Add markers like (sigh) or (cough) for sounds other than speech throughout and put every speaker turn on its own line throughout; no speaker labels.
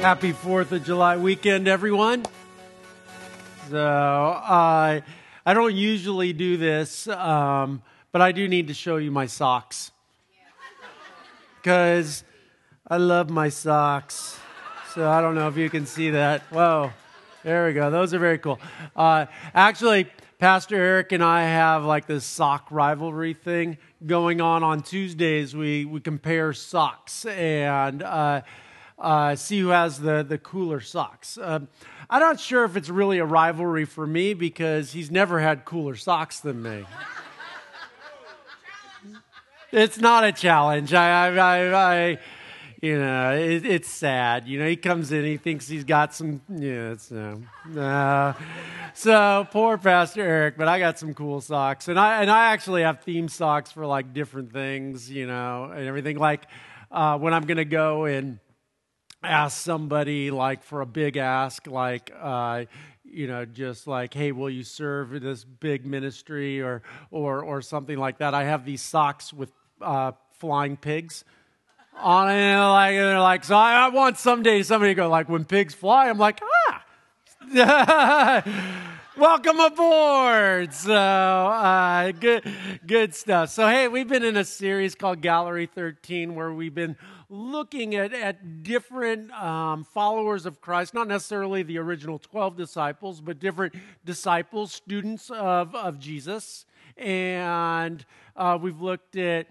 Happy 4th of July weekend, everyone. So, uh, I don't usually do this, um, but I do need to show you my socks. Because I love my socks. So, I don't know if you can see that. Whoa, there we go. Those are very cool. Uh, actually, Pastor Eric and I have like this sock rivalry thing going on on Tuesdays. We, we compare socks and. Uh, uh, see who has the, the cooler socks. Uh, I'm not sure if it's really a rivalry for me because he's never had cooler socks than me. it's not a challenge. I, I, I, I you know, it, it's sad. You know, he comes in, he thinks he's got some, yeah, it's, uh, uh, so poor Pastor Eric, but I got some cool socks. And I, and I actually have theme socks for like different things, you know, and everything. Like uh, when I'm going to go and, ask somebody like for a big ask, like, uh, you know, just like, hey, will you serve this big ministry or, or, or something like that? I have these socks with uh, flying pigs on. And like, and they're like, so I, I want someday somebody to go, like, when pigs fly, I'm like, ah. (laughs) Welcome aboard. So, uh, good, good stuff. So, hey, we've been in a series called Gallery 13 where we've been looking at, at different um, followers of Christ, not necessarily the original 12 disciples, but different disciples, students of, of Jesus. And uh, we've looked at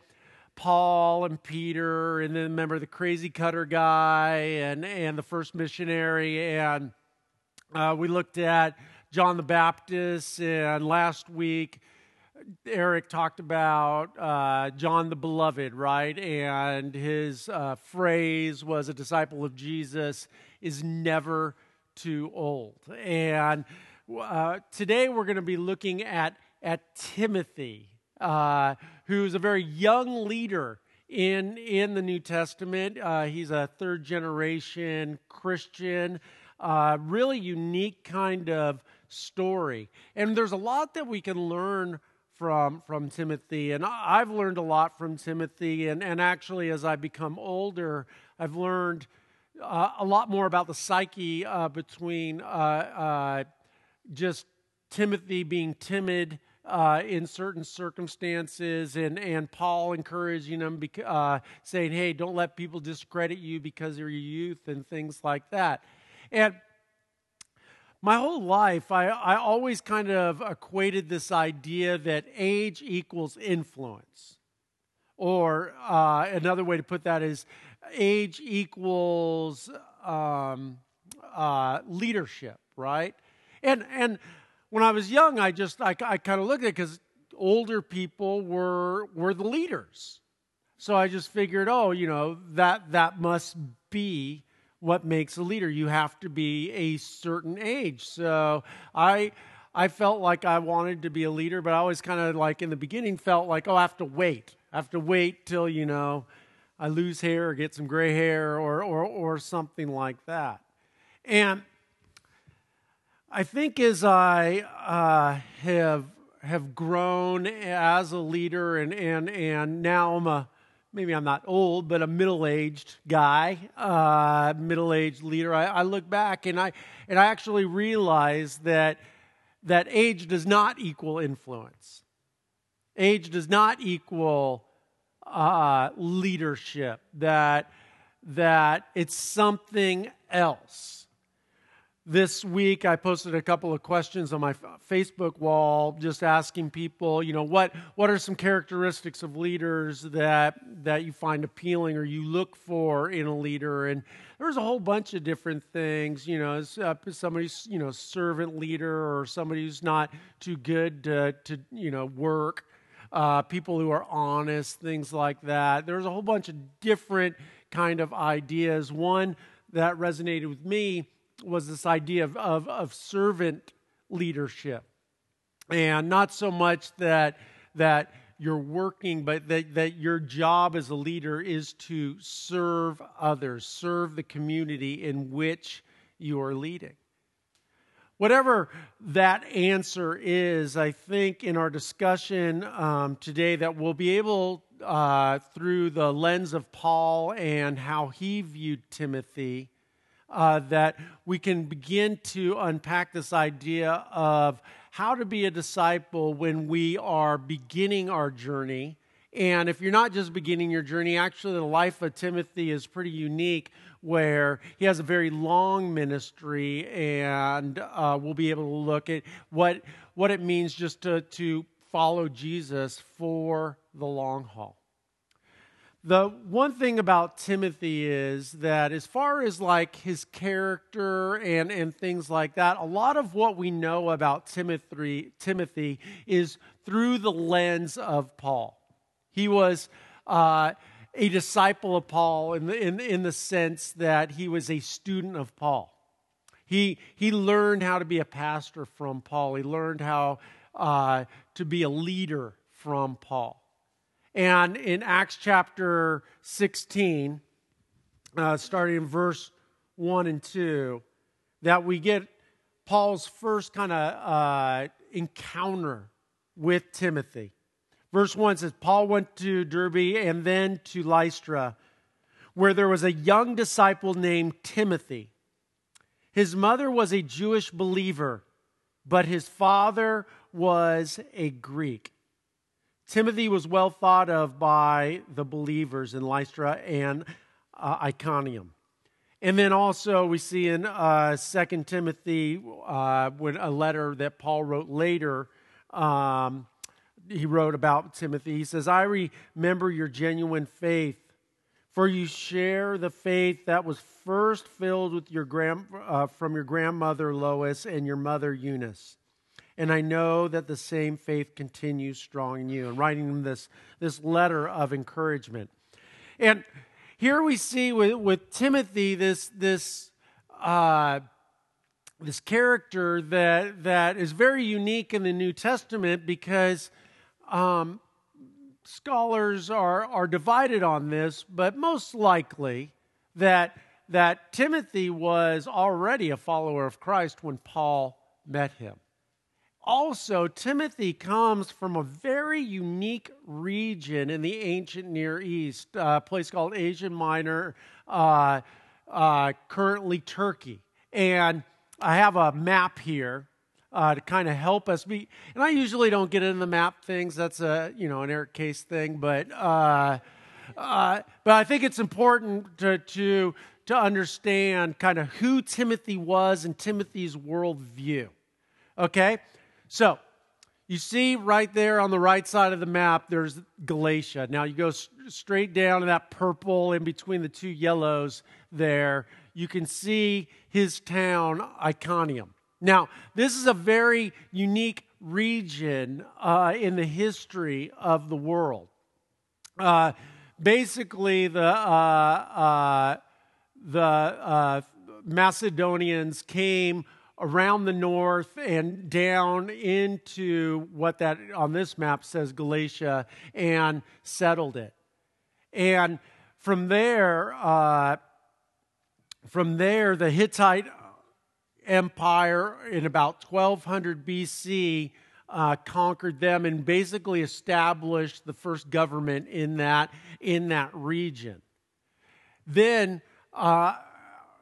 Paul and Peter, and then remember the crazy cutter guy and, and the first missionary. And uh, we looked at John the Baptist, and last week, Eric talked about uh, John the Beloved, right? And his uh, phrase was a disciple of Jesus is never too old. And uh, today we're going to be looking at, at Timothy, uh, who's a very young leader in, in the New Testament. Uh, he's a third generation Christian, uh, really unique kind of story. And there's a lot that we can learn from, from Timothy. And I've learned a lot from Timothy. And, and actually, as I become older, I've learned uh, a lot more about the psyche uh, between uh, uh just Timothy being timid. Uh, in certain circumstances, and, and Paul encouraging them, uh, saying, Hey, don't let people discredit you because of your youth and things like that. And my whole life, I, I always kind of equated this idea that age equals influence. Or uh, another way to put that is age equals um, uh, leadership, right? And, and when I was young, I just, I, I kind of looked at it because older people were, were the leaders. So I just figured, oh, you know, that, that must be what makes a leader. You have to be a certain age. So I I felt like I wanted to be a leader, but I always kind of like in the beginning felt like, oh, I have to wait. I have to wait till, you know, I lose hair or get some gray hair or or or something like that. And I think as I uh, have have grown as a leader and and and now I'm a maybe I'm not old, but a middle aged guy, uh, middle aged leader, I, I, look back and I, and I actually realize that, that age does not equal influence. Age does not equal uh, leadership, that, that it's something else this week i posted a couple of questions on my facebook wall just asking people you know what what are some characteristics of leaders that that you find appealing or you look for in a leader? And there's a whole bunch of different things you know uh, somebody's you know servant leader or somebody who's not too good to, to you know work uh, people who are honest things like that. There's a whole bunch of different kind of ideas. One that resonated with me was this idea of, of, of servant leadership. And not so much that, that you're working, but that, that your job as a leader is to serve others, serve the community in which you are leading. Whatever that answer is, I think in our discussion um, today that we'll be able, uh, through the lens of Paul and how he viewed Timothy, uh, that we can begin to unpack this idea of how to be a disciple when we are beginning our journey. And if you're not just beginning your journey, actually, the life of Timothy is pretty unique, where he has a very long ministry, and uh, we'll be able to look at what, what it means just to, to follow Jesus for the long haul. The one thing about Timothy is that, as far as like his character and, and things like that, a lot of what we know about Timothy, Timothy is through the lens of Paul. He was uh, a disciple of Paul in the, in, in the sense that he was a student of Paul. He, he learned how to be a pastor from Paul, he learned how uh, to be a leader from Paul. And in Acts chapter 16, uh, starting in verse 1 and 2, that we get Paul's first kind of uh, encounter with Timothy. Verse 1 says, Paul went to Derbe and then to Lystra, where there was a young disciple named Timothy. His mother was a Jewish believer, but his father was a Greek. Timothy was well thought of by the believers in Lystra and uh, Iconium. And then also we see in uh, 2 Timothy, uh, when a letter that Paul wrote later, um, he wrote about Timothy. He says, I remember your genuine faith, for you share the faith that was first filled with your grand, uh, from your grandmother Lois and your mother Eunice and I know that the same faith continues strong in you. And writing them this, this letter of encouragement. And here we see with, with Timothy this, this, uh, this character that, that is very unique in the New Testament because um, scholars are, are divided on this, but most likely that, that Timothy was already a follower of Christ when Paul met him also, Timothy comes from a very unique region in the ancient Near East, a place called Asia Minor, uh, uh, currently Turkey. And I have a map here uh, to kind of help us be. And I usually don't get into the map things. That's a you know an Eric Case thing, but uh, uh, but I think it's important to to to understand kind of who Timothy was and Timothy's worldview. Okay, so, you see right there on the right side of the map, there's Galatia. Now, you go straight down to that purple in between the two yellows there. You can see his town, Iconium. Now, this is a very unique region uh, in the history of the world. Uh, basically, the, uh, uh the uh, Macedonians came around the north and down into what that on this map says Galatia and settled it. And from there, uh, from there, the Hittite Empire in about 1200 BC uh, conquered them and basically established the first government in that in that region. Then, uh,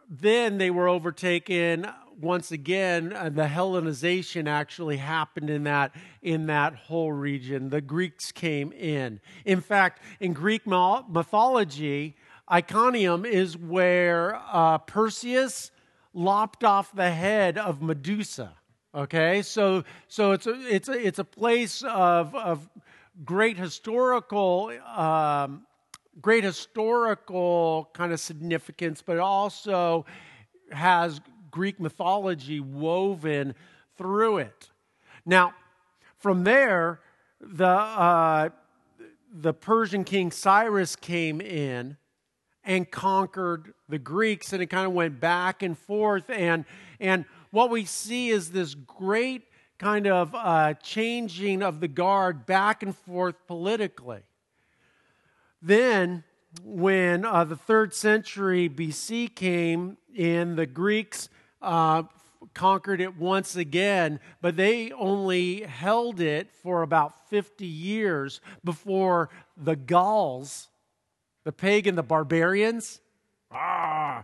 then they were overtaken once again, uh, the Hellenization actually happened in that, in that whole region. The Greeks came in. In fact, in Greek mythology, Iconium is where uh, Perseus lopped off the head of Medusa. Okay, so so it's a, it's a, it's a place of of great historical um, great historical kind of significance, but also has Greek mythology woven through it. Now, from there, the, uh, the Persian king Cyrus came in and conquered the Greeks, and it kind of went back and forth. And, and what we see is this great kind of uh, changing of the guard back and forth politically. Then, when uh, the third century BC came in, the Greeks uh, conquered it once again, but they only held it for about 50 years before the Gauls, the pagan, the barbarians, ah,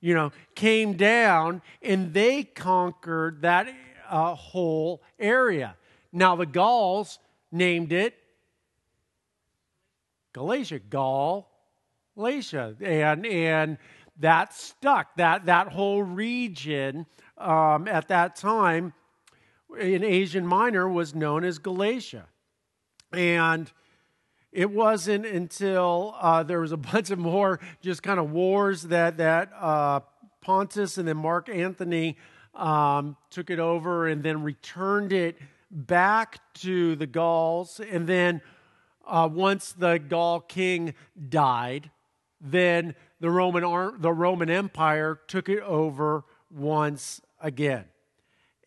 you know, came down and they conquered that uh, whole area. Now, the Gauls named it Galatia, Gaul, Galatia, and and that stuck. That that whole region um, at that time in Asian Minor was known as Galatia, and it wasn't until uh, there was a (laughs) bunch of more just kind of wars that that uh, Pontus and then Mark Antony um, took it over and then returned it back to the Gauls. And then uh, once the Gaul king died, then the Roman, the Roman Empire took it over once again.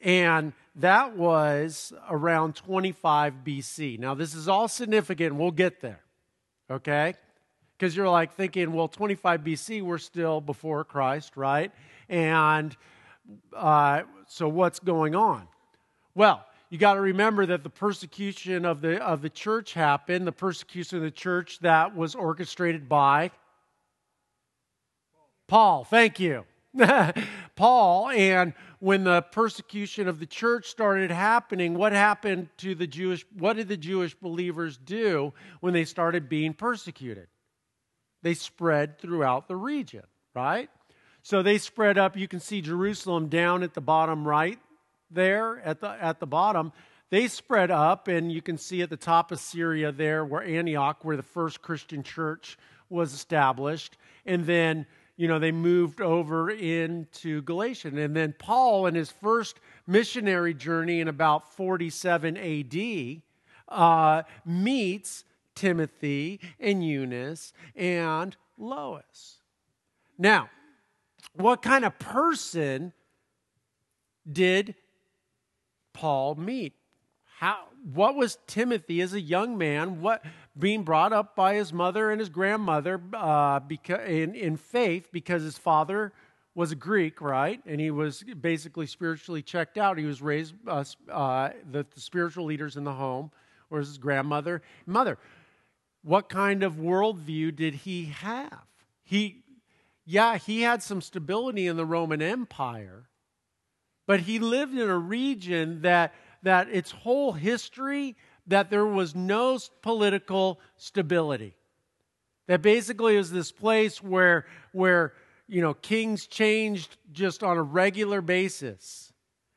And that was around 25 BC. Now, this is all significant. We'll get there, okay? Because you're like thinking, well, 25 BC, we're still before Christ, right? And uh, so what's going on? Well, you got to remember that the persecution of the, of the church happened, the persecution of the church that was orchestrated by Paul. Thank you. (laughs) Paul, and when the persecution of the church started happening, what happened to the Jewish, what did the Jewish believers do when they started being persecuted? They spread throughout the region, right? So they spread up. You can see Jerusalem down at the bottom right there at the, at the bottom. They spread up, and you can see at the top of Syria there, where Antioch, where the first Christian church was established. And then you know, they moved over into Galatia. And then Paul, in his first missionary journey in about 47 AD, uh, meets Timothy and Eunice and Lois. Now, what kind of person did Paul meet? How, what was Timothy as a young man? What being brought up by his mother and his grandmother uh, because, in, in faith because his father was a Greek, right? And he was basically spiritually checked out. He was raised uh, uh, the, the, spiritual leaders in the home, or his grandmother, mother. What kind of worldview did he have? He, yeah, he had some stability in the Roman Empire, but he lived in a region that that its whole history that there was no political stability. That basically was this place where, where you know, kings changed just on a regular basis.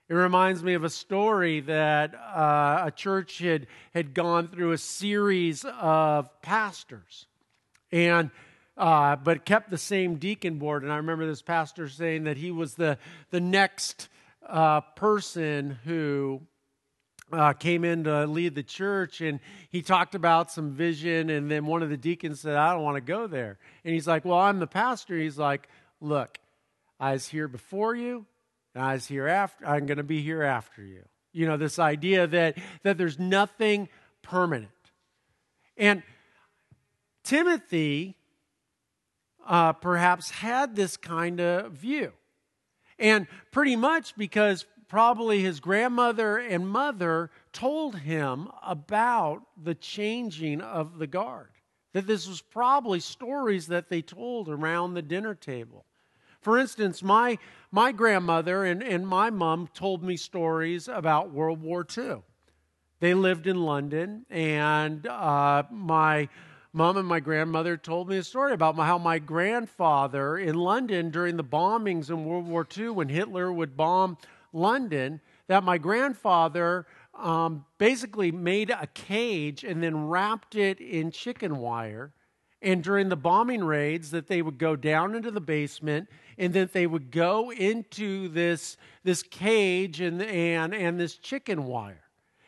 It reminds me of a story that uh, a church had, had gone through a series of pastors, and uh, but kept the same deacon board. And I remember this pastor saying that he was the the next uh, person who uh, came in to lead the church and he talked about some vision and then one of the deacons said i don't want to go there. And he's like well i'm the pastor. He's like look i was here before you and i was here after i'm going to be here after you. You know this idea that that there's nothing permanent. And timothy uh, perhaps had this kind of view. And pretty much because probably his grandmother and mother told him about the changing of the guard. That this was probably stories that they told around the dinner table. For instance, my, my grandmother and, and my mom told me stories about World War II. They lived in London, and uh, my mom and my grandmother told me a story about how my grandfather in London during the bombings in World War II, when Hitler would bomb London that my grandfather um, basically made a cage and then wrapped it in chicken wire. And during the bombing raids, that they would go down into the basement and that they would go into this, this cage and, and, and this chicken wire.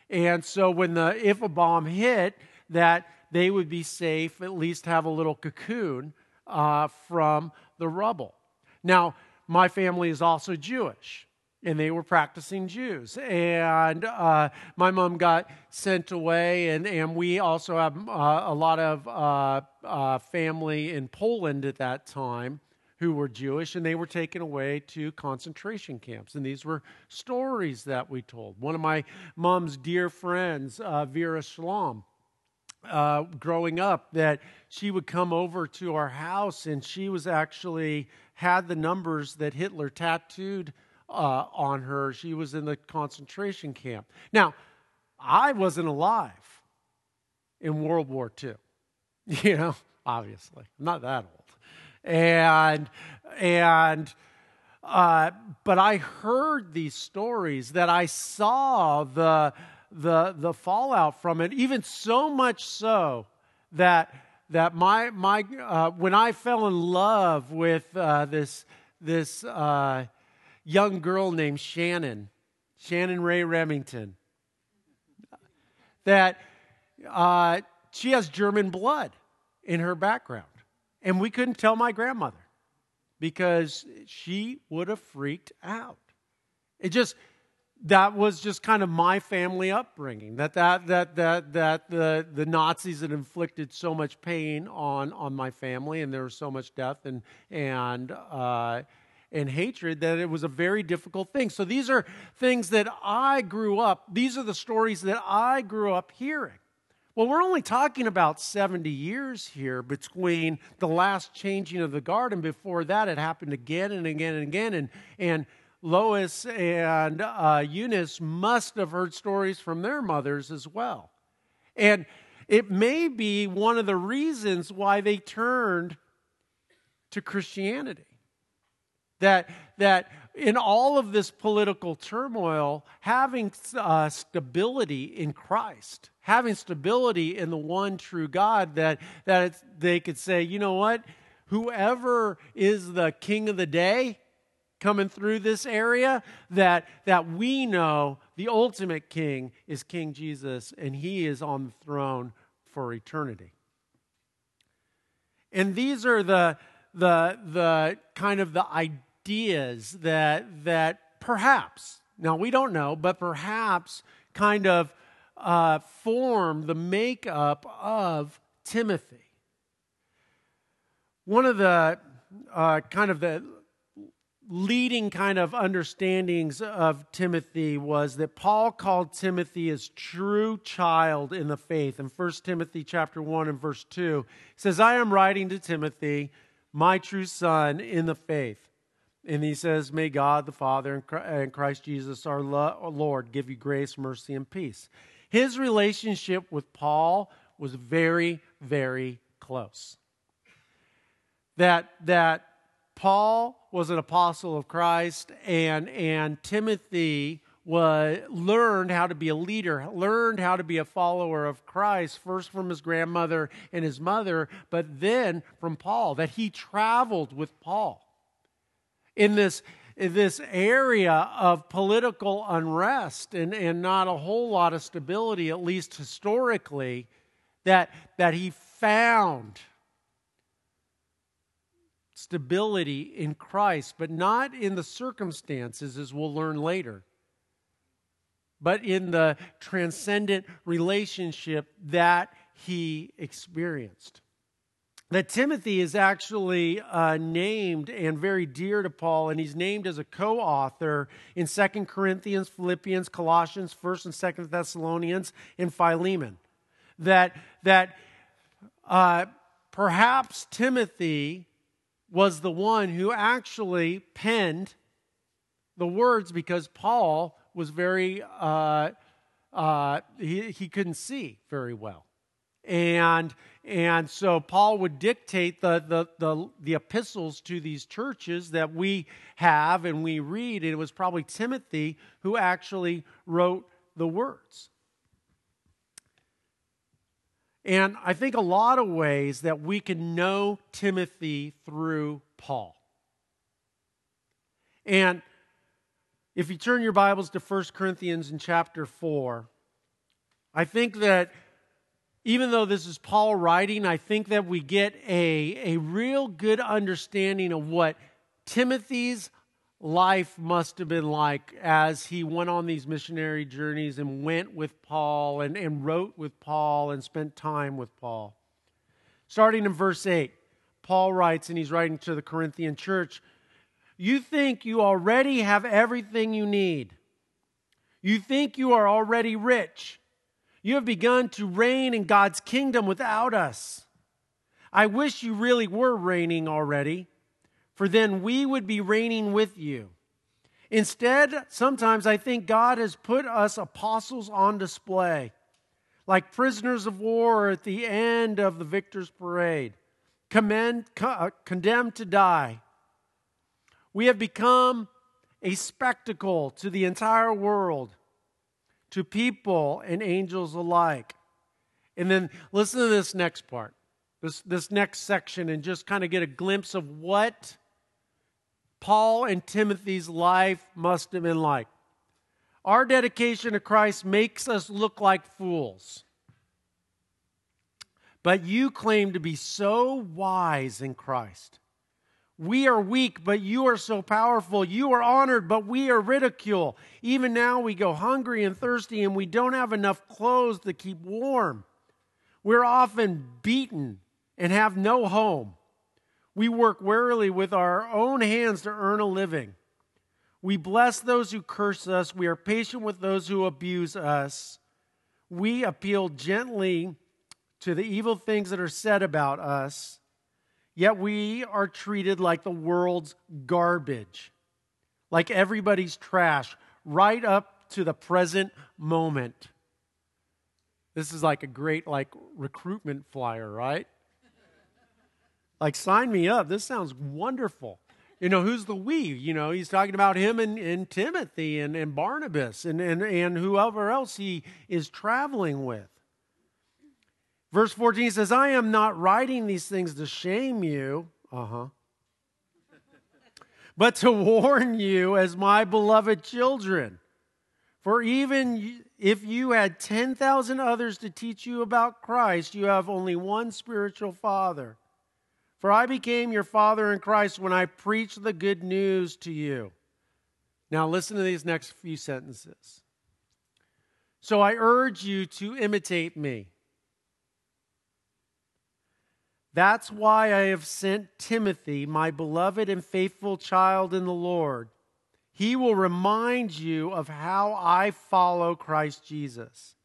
And so when the if a bomb hit, that they would be safe, at least have a little cocoon uh, from the rubble. Now, my family is also Jewish and they were practicing Jews. And uh, my mom got sent away, and, and we also have uh, a lot of uh, uh, family in Poland at that time who were Jewish, and they were taken away to concentration camps. And these were stories that we told. One of my mom's dear friends, uh, Vera Shalom, uh, growing up that she would come over to our house and she was actually had the numbers that Hitler tattooed uh, on her. She was in the concentration camp. Now, I wasn't alive in World War II, (laughs) you know, obviously. I'm not that old. And, and, uh, but I heard these stories that I saw the, the, the fallout from it, even so much so that, that my, my, uh, when I fell in love with uh, this, this uh, young girl named Shannon, Shannon Ray Remington, that uh, she has German blood in her background. And we couldn't tell my grandmother because she would have freaked out. It just, that was just kind of my family upbringing that that that that that the the Nazis had inflicted so much pain on on my family and there was so much death and and uh, and hatred that it was a very difficult thing. So these are things that I grew up. These are the stories that I grew up hearing. Well, we're only talking about 70 years here between the last changing of the garden. before that it happened again and again and again and and Lois and uh, Eunice must have heard stories from their mothers as well. And it may be one of the reasons why they turned to Christianity. That, that in all of this political turmoil, having uh, stability in Christ, having stability in the one true God, that, that they could say, you know what? Whoever is the king of the day, coming through this area that, that we know the ultimate king is King Jesus and he is on the throne for eternity. And these are the, the, the kind of the ideas that, that perhaps, now we don't know, but perhaps kind of uh, form the makeup of Timothy. One of the uh, kind of the leading kind of understandings of Timothy was that Paul called Timothy his true child in the faith. In 1 Timothy chapter 1 and verse 2, he says, I am writing to Timothy, my true son in the faith. And he says, May God the Father and Christ Jesus our Lord give you grace, mercy, and peace. His relationship with Paul was very, very close. That, that Paul was an apostle of Christ, and, and Timothy was, learned how to be a leader, learned how to be a follower of Christ, first from his grandmother and his mother, but then from Paul, that he traveled with Paul in this, this area of political unrest and, and not a whole lot of stability, at least historically, that, that he found stability in Christ, but not in the circumstances, as we'll learn later, but in the transcendent relationship that he experienced. That Timothy is actually uh, named and very dear to Paul, and he's named as a co author in Second Corinthians, Philippians, Colossians, 1st and 2nd Thessalonians, and Philemon. That, that uh, perhaps Timothy was the one who actually penned the words because Paul was very, uh, uh, he, he couldn't see very well. And, and so Paul would dictate the, the, the, the epistles to these churches that we have and we read. And it was probably Timothy who actually wrote the words. And I think a lot of ways that we can know Timothy through Paul. And if you turn your Bibles to 1 Corinthians in chapter 4, I think that even though this is Paul writing, I think that we get a, a real good understanding of what Timothy's life must have been like as he went on these missionary journeys and went with Paul and, and wrote with Paul and spent time with Paul. Starting in verse 8, Paul writes, and he's writing to the Corinthian church You think you already have everything you need. You think you are already rich. You have begun to reign in God's kingdom without us. I wish you really were reigning already, for then we would be reigning with you. Instead, sometimes I think God has put us apostles on display, like prisoners of war at the end of the victor's parade, commend, uh, condemned to die. We have become a spectacle to the entire world, to people and angels alike. And then listen to this next part, this, this next section, and just kind of get a glimpse of what Paul and Timothy's life must have been like. Our dedication to Christ makes us look like fools. But you claim to be so wise in Christ. We are weak, but you are so powerful. You are honored, but we are ridiculed. Even now we go hungry and thirsty, and we don't have enough clothes to keep warm. We're often beaten and have no home. We work wearily with our own hands to earn a living. We bless those who curse us. We are patient with those who abuse us. We appeal gently to the evil things that are said about us. Yet we are treated like the world's garbage, like everybody's trash, right up to the present moment. This is like a great like recruitment flyer, right? Like sign me up. This sounds wonderful. You know, who's the we? You know, he's talking about him and, and Timothy and, and Barnabas and, and, and whoever else he is traveling with. Verse 14 says, I am not writing these things to shame you. Uh huh. but to warn you as my beloved children. For even if you had 10,000 others to teach you about Christ, you have only one spiritual father. For I became your father in Christ when I preached the good news to you. Now, listen to these next few sentences. So I urge you to imitate me that's why I have sent Timothy, my beloved and faithful child in the Lord. He will remind you of how I follow Christ Jesus,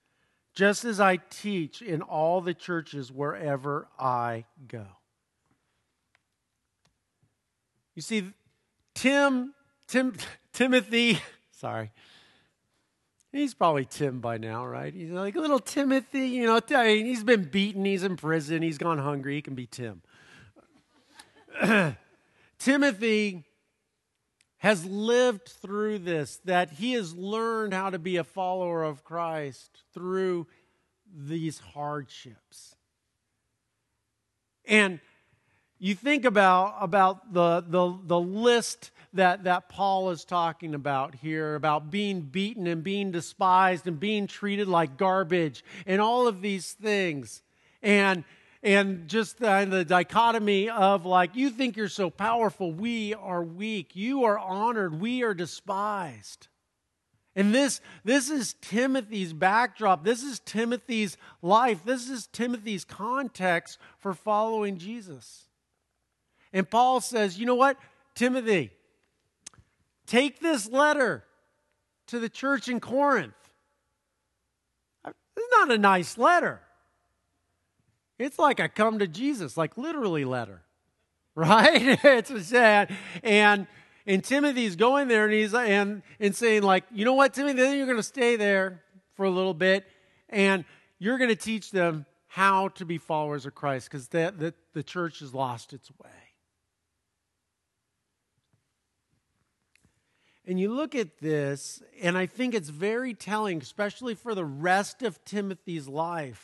just as I teach in all the churches wherever I go. You see, Tim, Tim, (laughs) Timothy, (laughs) sorry, He's probably Tim by now, right? He's like a little Timothy, you know. He's been beaten, he's in prison, he's gone hungry. He can be Tim. (clears throat) Timothy has lived through this, that he has learned how to be a follower of Christ through these hardships. And you think about, about the, the, the list that, that Paul is talking about here about being beaten and being despised and being treated like garbage and all of these things. And and just the, the, dichotomy of like you think you're so powerful we are weak. You are honored we are despised. And this this is timothy's backdrop. This is timothy's life. This is timothy's context for following jesus. And paul says you know what timothy Take this letter to the church in Corinth. It's not a nice letter. It's like a come to Jesus, like literally letter, (laughs) right? it's sad. And and Timothy's going there and he's and and saying like, you know what, Timothy, then you're going to stay there for a little bit, and you're going to teach them how to be followers of Christ because the, the, the church has lost its way. And you look at this, and I think it's very telling, especially for the rest of Timothy's life,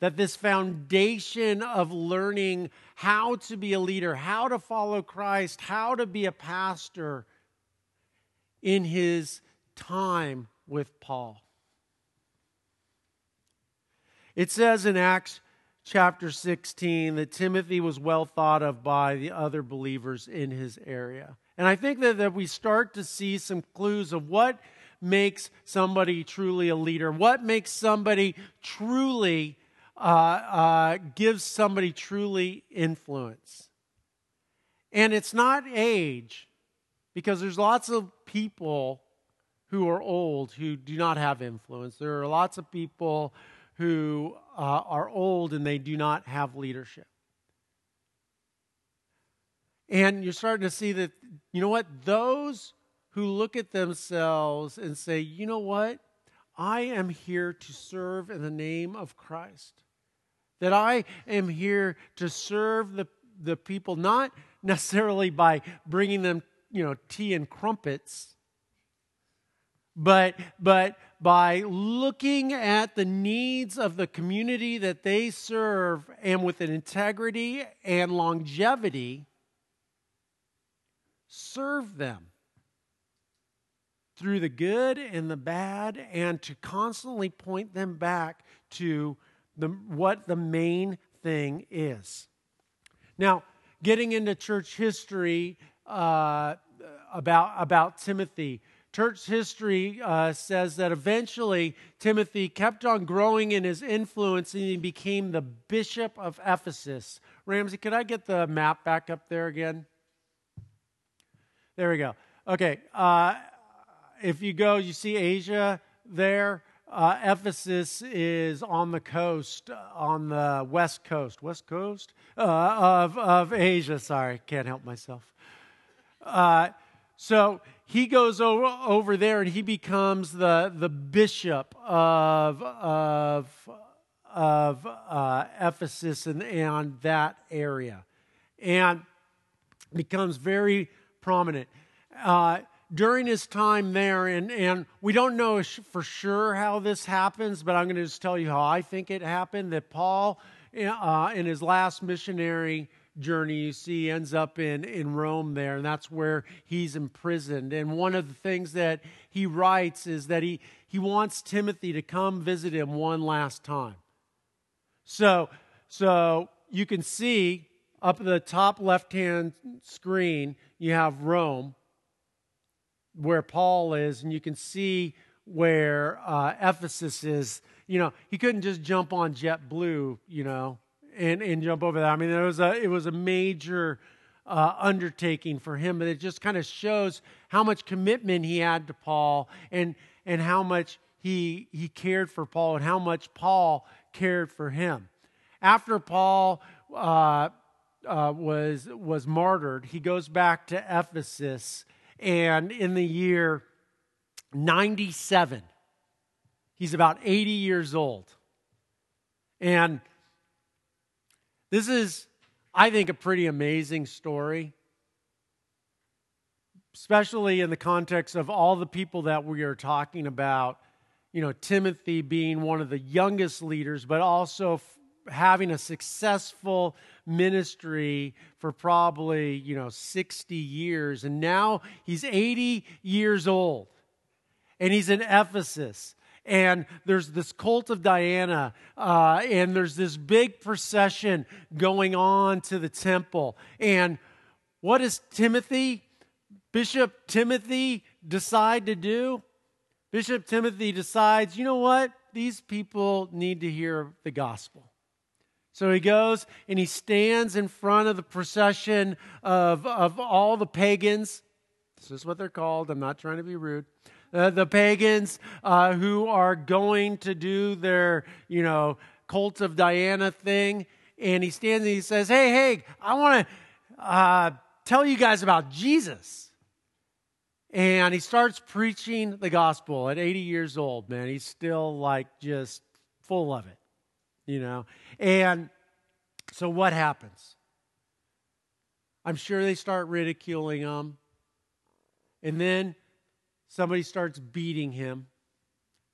that this foundation of learning how to be a leader, how to follow Christ, how to be a pastor in his time with Paul. It says in Acts chapter 16 that Timothy was well thought of by the other believers in his area. And I think that, that we start to see some clues of what makes somebody truly a leader, what makes somebody truly, uh, uh, gives somebody truly influence. And it's not age, because there's lots of people who are old who do not have influence. There are lots of people who uh, are old and they do not have leadership. And you're starting to see that, you know what? Those who look at themselves and say, you know what? I am here to serve in the name of Christ. That I am here to serve the, the people, not necessarily by bringing them, you know, tea and crumpets, but, but by looking at the needs of the community that they serve and with an integrity and longevity, serve them through the good and the bad and to constantly point them back to the, what the main thing is. Now, getting into church history uh, about, about Timothy, church history uh, says that eventually Timothy kept on growing in his influence and he became the bishop of Ephesus. Ramsey, could I get the map back up there again? There we go. Okay. Uh, if you go, you see Asia there. Uh, Ephesus is on the coast, on the west coast, west coast uh, of, of Asia. Sorry, can't help myself. Uh, so he goes over, over there and he becomes the, the bishop of, of, of uh, Ephesus and, and that area. And becomes very prominent. Uh, during his time there, and, and we don't know for sure how this happens, but I'm going to just tell you how I think it happened that Paul, uh, in his last missionary journey, you see, ends up in, in Rome there, and that's where he's imprisoned. And one of the things that he writes is that he, he wants Timothy to come visit him one last time. So, so you can see up the top left hand screen, you have Rome where Paul is, and you can see where uh, Ephesus is. You know, he couldn't just jump on JetBlue, you know, and, and jump over that. I mean, it was a, it was a major uh, undertaking for him, but it just kind of shows how much commitment he had to Paul and, and how much he, he cared for Paul and how much Paul cared for him. After Paul uh, uh, was, was martyred, he goes back to Ephesus and in the year 97, he's about 80 years old. And this is, I think, a pretty amazing story, especially in the context of all the people that we are talking about. You know, Timothy being one of the youngest leaders, but also having a successful ministry for probably, you know, 60 years. And now he's 80 years old. And he's in Ephesus. And there's this cult of Diana, uh, and there's this big procession going on to the temple. And what does Timothy, Bishop Timothy, decide to do? Bishop Timothy decides, you know what? These people need to hear the gospel. So he goes and he stands in front of the procession of, of all the pagans. This is what they're called. I'm not trying to be rude. Uh, the pagans uh, who are going to do their, you know, cult of Diana thing. And he stands and he says, Hey, hey, I want to uh, tell you guys about Jesus. And he starts preaching the gospel at 80 years old, man. He's still like just full of it you know. And so what happens? I'm sure they start ridiculing him. And then somebody starts beating him.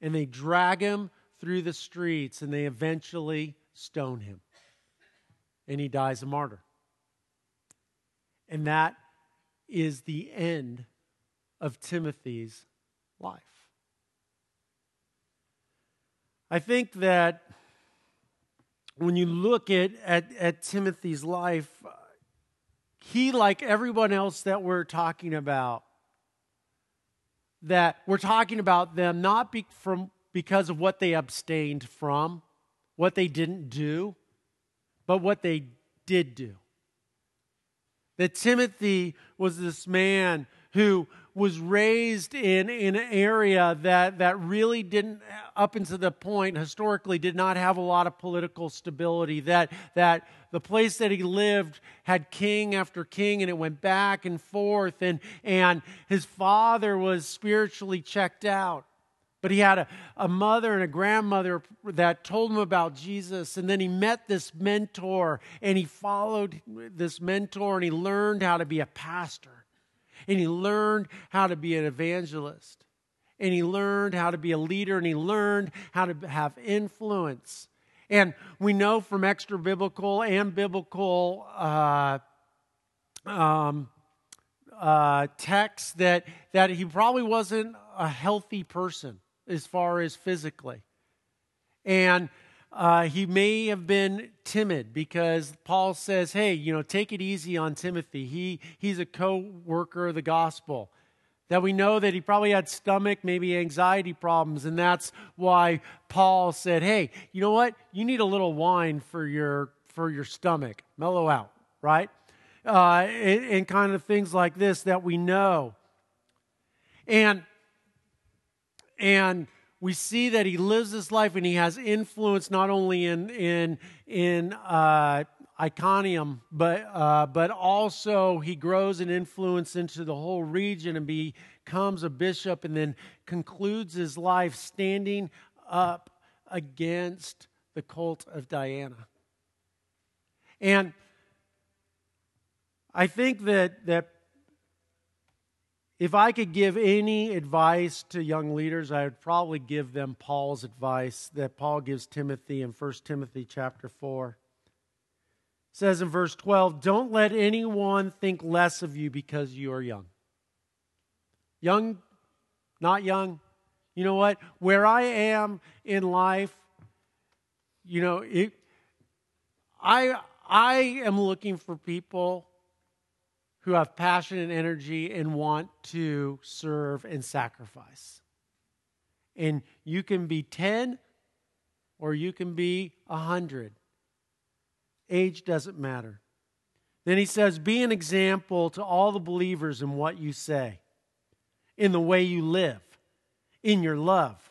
And they drag him through the streets and they eventually stone him. And he dies a martyr. And that is the end of Timothy's life. I think that when you look at, at, at Timothy's life, uh, he, like everyone else that we're talking about, that we're talking about them not be from, because of what they abstained from, what they didn't do, but what they did do. That Timothy was this man who was raised in, in an area that, that really didn't, up until the point, historically, did not have a lot of political stability. That, that the place that he lived had king after king, and it went back and forth. And, and his father was spiritually checked out. But he had a, a mother and a grandmother that told him about Jesus. And then he met this mentor and he followed this mentor and he learned how to be a pastor. And he learned how to be an evangelist. And he learned how to be a leader and he learned how to have influence. And we know from extra biblical and biblical uh, um, uh, texts that, that he probably wasn't a healthy person as far as physically. And uh, he may have been timid because Paul says, hey, you know, take it easy on Timothy. He, he's a co worker of the gospel. That we know that he probably had stomach, maybe anxiety problems, and that's why Paul said, hey, you know what? You need a little wine for your, for your stomach. Mellow out, right? Uh, and, and kind of things like this that we know. And and we see that he lives this life and he has influence not only in in in uh, Iconium, but uh, but also he grows in influence into the whole region and becomes a bishop, and then concludes his life standing up against the cult of Diana. And I think that that if I could give any advice to young leaders, I would probably give them Paul's advice that Paul gives Timothy in 1 Timothy chapter 4. It says in verse 12, Don't let anyone think less of you because you are young. Young, not young. You know what? Where I am in life, you know, it, I, I am looking for people who have passion and energy and want to serve and sacrifice. And you can be 10 or you can be 100. Age doesn't matter. Then he says, Be an example to all the believers in what you say, in the way you live, in your love,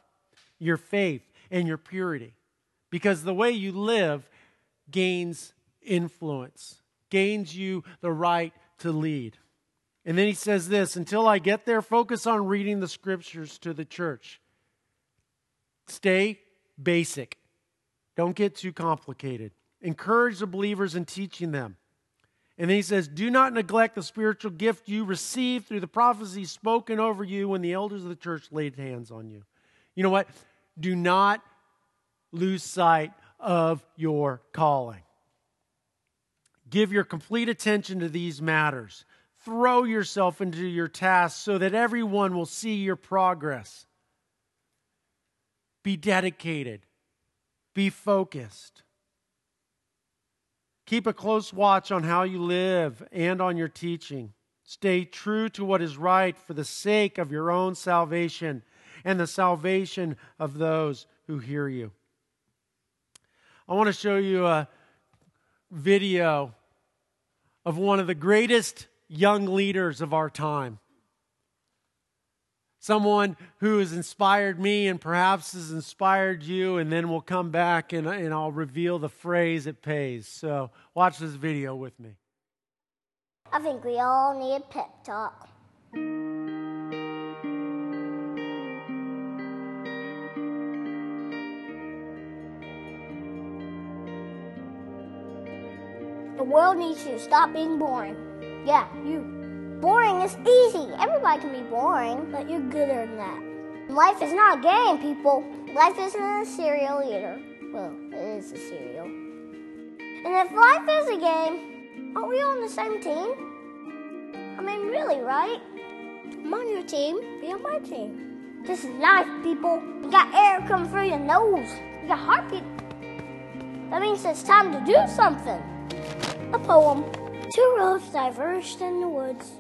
your faith, and your purity. Because the way you live gains influence, gains you the right to lead. And then he says this until I get there, focus on reading the scriptures to the church. Stay basic, don't get too complicated. Encourage the believers in teaching them. And then he says, Do not neglect the spiritual gift you received through the prophecy spoken over you when the elders of the church laid hands on you. You know what? Do not lose sight of your calling. Give your complete attention to these matters. Throw yourself into your tasks so that everyone will see your progress. Be dedicated. Be focused. Keep a close watch on how you live and on your teaching. Stay true to what is right for the sake of your own salvation and the salvation of those who hear you. I want to show you a video of one of the greatest young leaders of our time. Someone who has inspired me and perhaps has inspired you, and then we'll come back and, and I'll reveal the phrase it pays. So, watch this video with me.
I think we all need a pep talk. The world needs you to stop being boring. Yeah, you. Boring is easy. Everybody can be boring, but you're gooder than that. Life is not a game, people. Life isn't a cereal either. Well, it is a cereal. And if life is a game, aren't we on the same team? I mean, really, right? I'm on your team, be on my team. This is life, people. You got air coming through your nose. You got heartbeat. That means it's time to do something. A poem. Two roads diverged in the woods,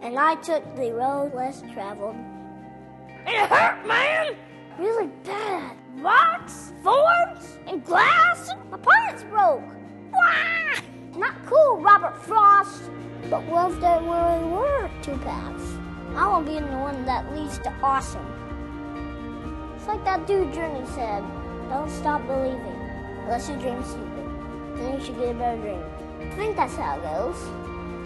and I took the road less traveled. It hurt, man! Really bad. Rocks, thorns, and glass. My parts broke. Wah! Not cool, Robert Frost. But what if there really were two paths? I want to be in the one that leads to awesome. It's like that dude Journey said, don't stop believing unless you dream stupid. Then you should get a better dream. I think that's how it goes.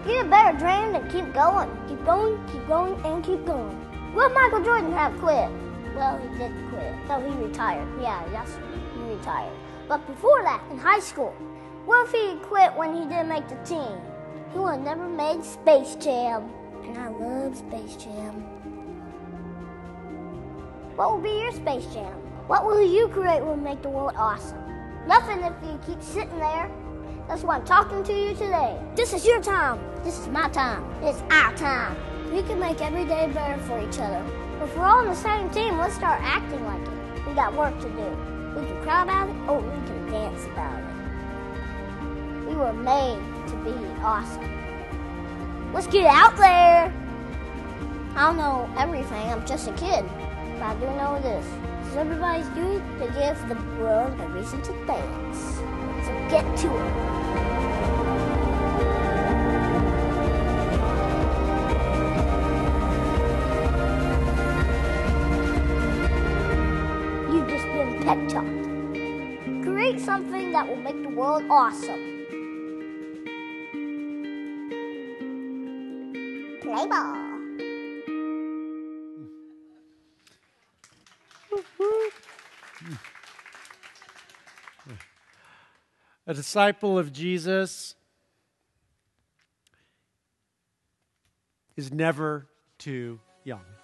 Get a better dream and keep going. Keep going, keep going, and keep going. Will Michael Jordan have quit? Well, he did quit. No, he retired. Yeah, that's he retired. But before that, in high school, what if he quit when he didn't make the team? He would have never made Space Jam. And I love Space Jam. What will be your Space Jam? What will you create will make the world awesome? Nothing if you keep sitting there. That's why I'm talking to you today. This is your time. This is my time. It's our time. We can make every day better for each other. If we're all on the same team, let's start acting like it. We got work to do. We can cry about it or we can dance about it. We were made to be awesome. Let's get out there. I don't know everything. I'm just a kid. But I do know this. Because everybody's doing to give the world a reason to dance. So get to it. That will make the world awesome. Play ball.
A disciple of Jesus is never too young.